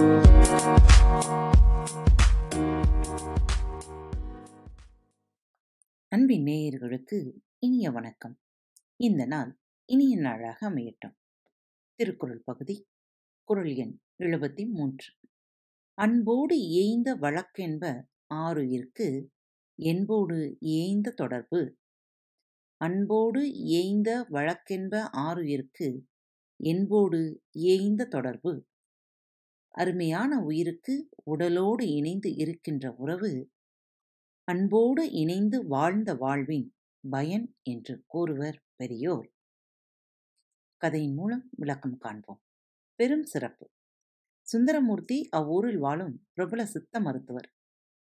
அன்பின் நேயர்களுக்கு இனிய வணக்கம். இந்த நாள் இனிய நாளாக அமையட்டும். திருக்குறள் பகுதி குறள் எண் எழுபத்தி மூன்று அன்போடு ஏய்ந்த வழக்கென்ப ஆறுயிருக்கு என்போடு ஏய்ந்த தொடர்பு. அன்போடு ஏய்ந்த வழக்கென்ப ஆறுயிருக்கு என்போடு ஏய்ந்த தொடர்பு. அருமையான உயிருக்கு உடலோடு இணைந்து இருக்கின்ற உறவு அன்போடு இணைந்து வாழ்ந்த வாழ்வின் பயன் என்று கூறுவர் பெரியோர். கதையின் மூலம் விளக்கம் காண்போம். பெரும் சிறப்பு. சுந்தரமூர்த்தி அவ்வூரில் வாழும் பிரபல சித்த மருத்துவர்.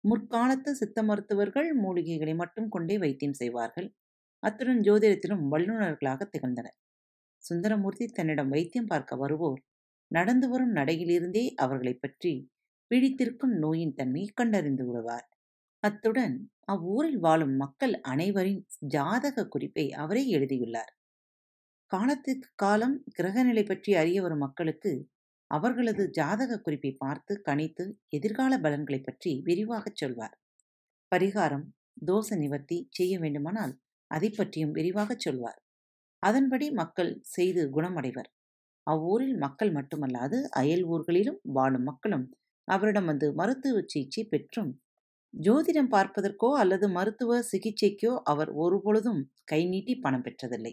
முற்காலத்து சித்த மருத்துவர்கள் மூலிகைகளை மட்டும் கொண்டே வைத்தியம் செய்வார்கள். அத்துடன் ஜோதிடத்திலும் வல்லுநர்களாக திகழ்ந்தனர். சுந்தரமூர்த்தி தன்னிடம் வைத்தியம் பார்க்க வருவோர் நடந்து வரும் நடையிலிருந்தே அவர்களைப் பற்றி பிடித்திருக்கும் நோயின் தன்மையை கண்டறிந்து விடுவார். அத்துடன் அவ்வூரில் வாழும் மக்கள் அனைவரின் ஜாதக குறிப்பை அவரே எழுதியுள்ளார். காலத்துக்கு காலம் கிரகநிலை பற்றி அறிய வரும் மக்களுக்கு அவர்களது ஜாதக குறிப்பை பார்த்து கணித்து எதிர்கால பலன்களை பற்றி விரிவாகச் சொல்வார். பரிகாரம் தோச நிவர்த்தி செய்ய வேண்டுமானால் அதை பற்றியும் விரிவாகச் சொல்வார். அதன்படி மக்கள் செய்து குணமடைவர். அவ்வூரில் மக்கள் மட்டுமல்லாது அயல் ஊர்களிலும் வாழும் மக்களும் அவரிடம் வந்து மருத்துவ சிகிச்சை பெற்றும் ஜோதிடம் பார்ப்பதற்கோ அல்லது மருத்துவ சிகிச்சைக்கோ அவர் ஒருபொழுதும் கை நீட்டி பணம் பெற்றதில்லை.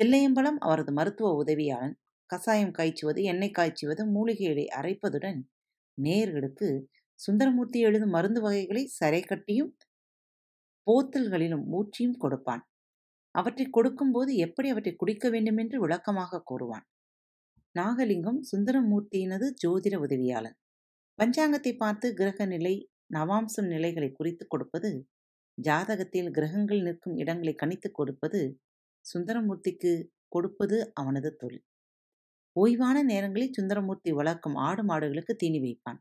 தில்லையம்பலம் அவரது மருத்துவ உதவியாளன் கசாயம் காய்ச்சுவது எண்ணெய் காய்ச்சுவது மூலிகைகளை அரைப்பதுடன் நேர்களுக்கு சுந்தரமூர்த்தி எழுதும் மருந்து வகைகளை சரை கட்டியும் போத்தல்களிலும் ஊற்றியும் கொடுப்பான். அவற்றை கொடுக்கும்போது எப்படி அவற்றை குடிக்க வேண்டுமென்று விளக்கமாக கூறுவான். நாகலிங்கம் சுந்தரமூர்த்தியினது ஜோதிட உதவியாளர். பஞ்சாங்கத்தை பார்த்து கிரக நிலை நவாம்சம் நிலைகளை குறித்து கொடுப்பது ஜாதகத்தில் கிரகங்கள் நிற்கும் இடங்களை கணித்து கொடுப்பது சுந்தரமூர்த்திக்கு கொடுப்பது அவனது தொழில். ஓய்வான நேரங்களில் சுந்தரமூர்த்தி வளர்க்கும் ஆடு மாடுகளுக்கு தீனி வைப்பான்.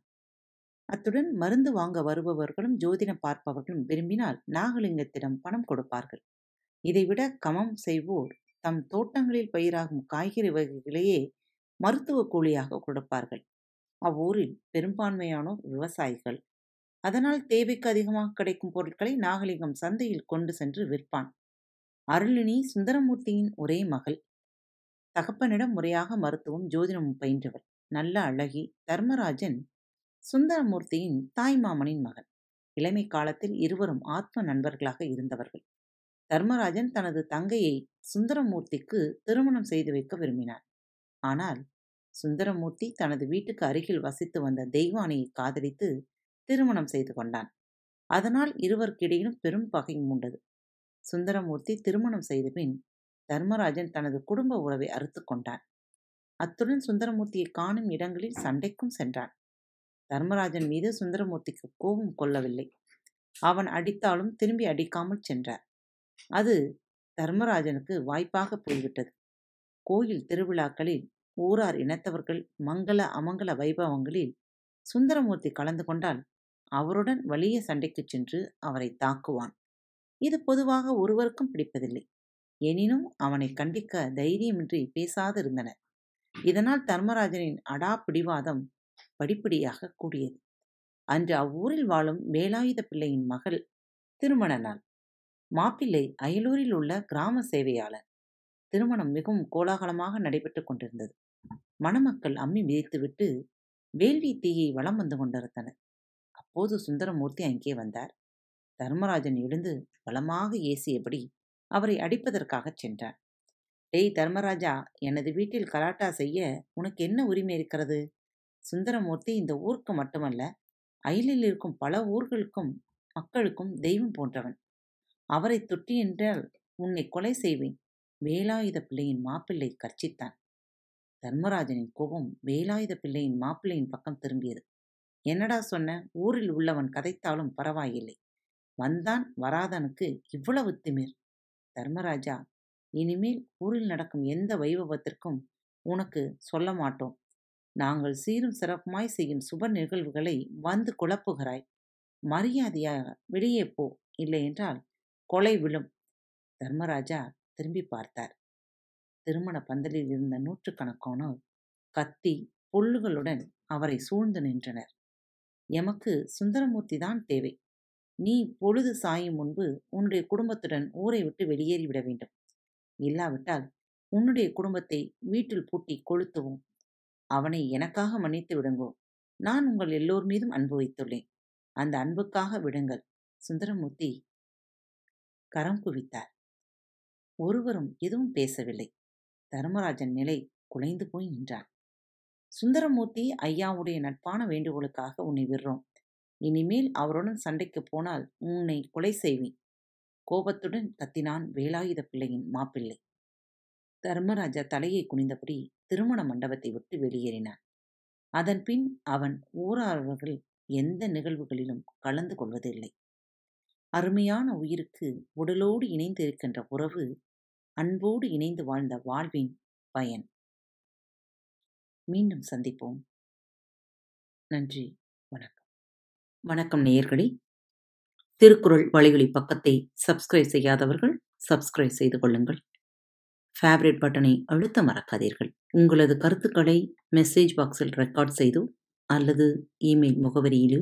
அத்துடன் மருந்து வாங்க வருபவர்களும் ஜோதிடம் பார்ப்பவர்களும் விரும்பினால் நாகலிங்கத்திடம் பணம் கொடுப்பார்கள். இதைவிட கமம் செய்வோர் தம் தோட்டங்களில் பயிராகும் காய்கறி வகைகளையே மருத்துவ கூலியாக கொடுப்பார்கள். அவ்வூரில் பெரும்பான்மையானோர் விவசாயிகள். அதனால் தேவைக்கு அதிகமாக கிடைக்கும் பொருட்களை நாகலிங்கம் சந்தையில் கொண்டு சென்று விற்பான். அருளினி சுந்தரமூர்த்தியின் ஒரே மகள். தகப்பனிடம் முறையாக மருத்துவம் ஜோதிடமும் பயின்றவர். நல்ல அழகி தர்மராஜன் சுந்தரமூர்த்தியின் தாய்மாமனின் மகன். இளமை காலத்தில் இருவரும் ஆத்ம நண்பர்களாக இருந்தவர்கள். தர்மராஜன் தனது தங்கையை சுந்தரமூர்த்திக்கு திருமணம் செய்து வைக்க விரும்பினார். ஆனால் சுந்தரமூர்த்தி தனது வீட்டுக்கு அருகில் வசித்து வந்த தெய்வானையை காதலித்து திருமணம் செய்து கொண்டான். அதனால் இருவருக்கிடையிலும் பெரும் பகை மூண்டது. சுந்தரமூர்த்தி திருமணம் செய்த பின் தர்மராஜன் தனது குடும்ப உறவை அறுத்து கொண்டான். அத்துடன் சுந்தரமூர்த்தியை காணும் இடங்களில் சண்டைக்கும் சென்றான். தர்மராஜன் மீது சுந்தரமூர்த்திக்கு கோபம் கொள்ளவில்லை. அவன் அடித்தாலும் திரும்பி அடிக்காமல் சென்றார். அது தர்மராஜனுக்கு வாய்ப்பாக போய்விட்டது. கோயில் திருவிழாக்களில் ஊரார் இனத்தவர்கள் மங்கள அமங்கல வைபவங்களில் சுந்தரமூர்த்தி கலந்து கொண்டால் அவருடன் வலிய சண்டைக்குச் சென்று அவரை தாக்குவான். இது பொதுவாக ஒருவருக்கும் பிடிப்பதில்லை. எனினும் அவனை கண்டிக்க தைரியமின்றி பேசாதிருந்தனர் இதனால் தர்மராஜனின் அடா பிடிவாதம் படிப்படியாக கூடியது. அன்று அவ்வூரில் வாழும் வேலாயுத பிள்ளையின் மகள் திருமண நாள். மாப்பிள்ளை அயலூரில் உள்ள கிராம சேவையாளர். திருமணம் மிகவும் கோலாகலமாக நடைபெற்றுக் கொண்டிருந்தது. மணமக்கள் அம்மி மிதித்துவிட்டு வேள்வி தீயை வலம் வந்து கொண்டிருந்தனர். அப்போது சுந்தரமூர்த்தி அங்கே வந்தார். தர்மராஜன் எழுந்து பலமாக ஏசியபடி அவரை அடிப்பதற்காகச் சென்றார். டேய் தர்மராஜா எனது வீட்டில் கலாட்டா செய்ய உனக்கு என்ன உரிமை இருக்கிறது? சுந்தரமூர்த்தி இந்த ஊருக்கு மட்டுமல்ல அயலில் இருக்கும் பல ஊர்களுக்கும் மக்களுக்கும் தெய்வம் போன்றவன். அவரை தொட்டி என்றால் உன்னை கொலை செய்வேன். வேலாயுத பிள்ளையின் மாப்பிள்ளை கர்ச்சித்தான். தர்மராஜனின் கோபம் வேலாயுத பிள்ளையின் மாப்பிள்ளையின் பக்கம் திரும்பியது. என்னடா சொன்ன? ஊரில் உள்ளவன் கதைத்தாலும் பரவாயில்லை. வந்தான் வராதனுக்கு இவ்வளவு திமிர். தர்மராஜா இனிமேல் ஊரில் நடக்கும் எந்த வைபவத்திற்கும் உனக்கு சொல்ல மாட்டோம். நாங்கள் சீரும் சிறப்புமாய் செய்யும் சுப நிகழ்வுகளை வந்து குழப்புகிறாய். மரியாதையாக வெளியே போ. இல்லையென்றால் கொலை விழும். தர்மராஜா திரும்பி பார்த்தார். திருமண பந்தலில் இருந்த நூற்றுக்கணக்கானோர் கத்தி பொல்லுகளுடன் அவரை சூழ்ந்து நின்றனர். எமக்கு சுந்தரமூர்த்தி தான் தேவை. நீ பொழுது சாயும் முன்பு உன்னுடைய குடும்பத்துடன் ஊரை விட்டு வெளியேறிவிட வேண்டும். இல்லாவிட்டால் உன்னுடைய குடும்பத்தை வீட்டில் பூட்டி கொளுத்துவோம். அவனை எனக்காக மன்னித்து விடுங்கோ. நான் உங்கள் எல்லோர் மீதும் அன்பு வைத்துள்ளேன். அந்த அன்புக்காக விடுங்கள். சுந்தரமூர்த்தி கரம் குவித்தார். ஒருவரும் எதுவும் பேசவில்லை. தர்மராஜன் நிலை குலைந்து போய் நின்றான். சுந்தரமூர்த்தி ஐயாவுடைய நட்பான வேண்டுகோளுக்காக உன்னை விடுறோம். இனிமேல் அவருடன் சண்டைக்கு போனால் உன்னை கொலை செய்வேன். கோபத்துடன் கத்தினான் வேலாயுத பிள்ளையின் மாப்பிள்ளை. தர்மராஜா தலையை குனிந்தபடி திருமண மண்டபத்தை விட்டு வெளியேறினான். அதன்பின் அவன் ஊராளர்கள் எந்த நிகழ்வுகளிலும் கலந்து கொள்வதில்லை. அருமையான உயிருக்கு உடலோடு இணைந்து இருக்கின்ற உறவு அன்போடு இணைந்து வாழ்ந்த வாழ்வின் பயன். மீண்டும் சந்திப்போம். நன்றி வணக்கம். வணக்கம் நேயர்களே. திருக்குறள் வலையொலி பக்கத்தை சப்ஸ்கிரைப் செய்யாதவர்கள் சப்ஸ்கிரைப் செய்து கொள்ளுங்கள். ஃபேவரட் பட்டனை அழுத்த மறக்காதீர்கள். உங்களது கருத்துக்களை மெசேஜ் பாக்ஸில் ரெக்கார்ட் செய்தோ அல்லது இமெயில் முகவரியிலோ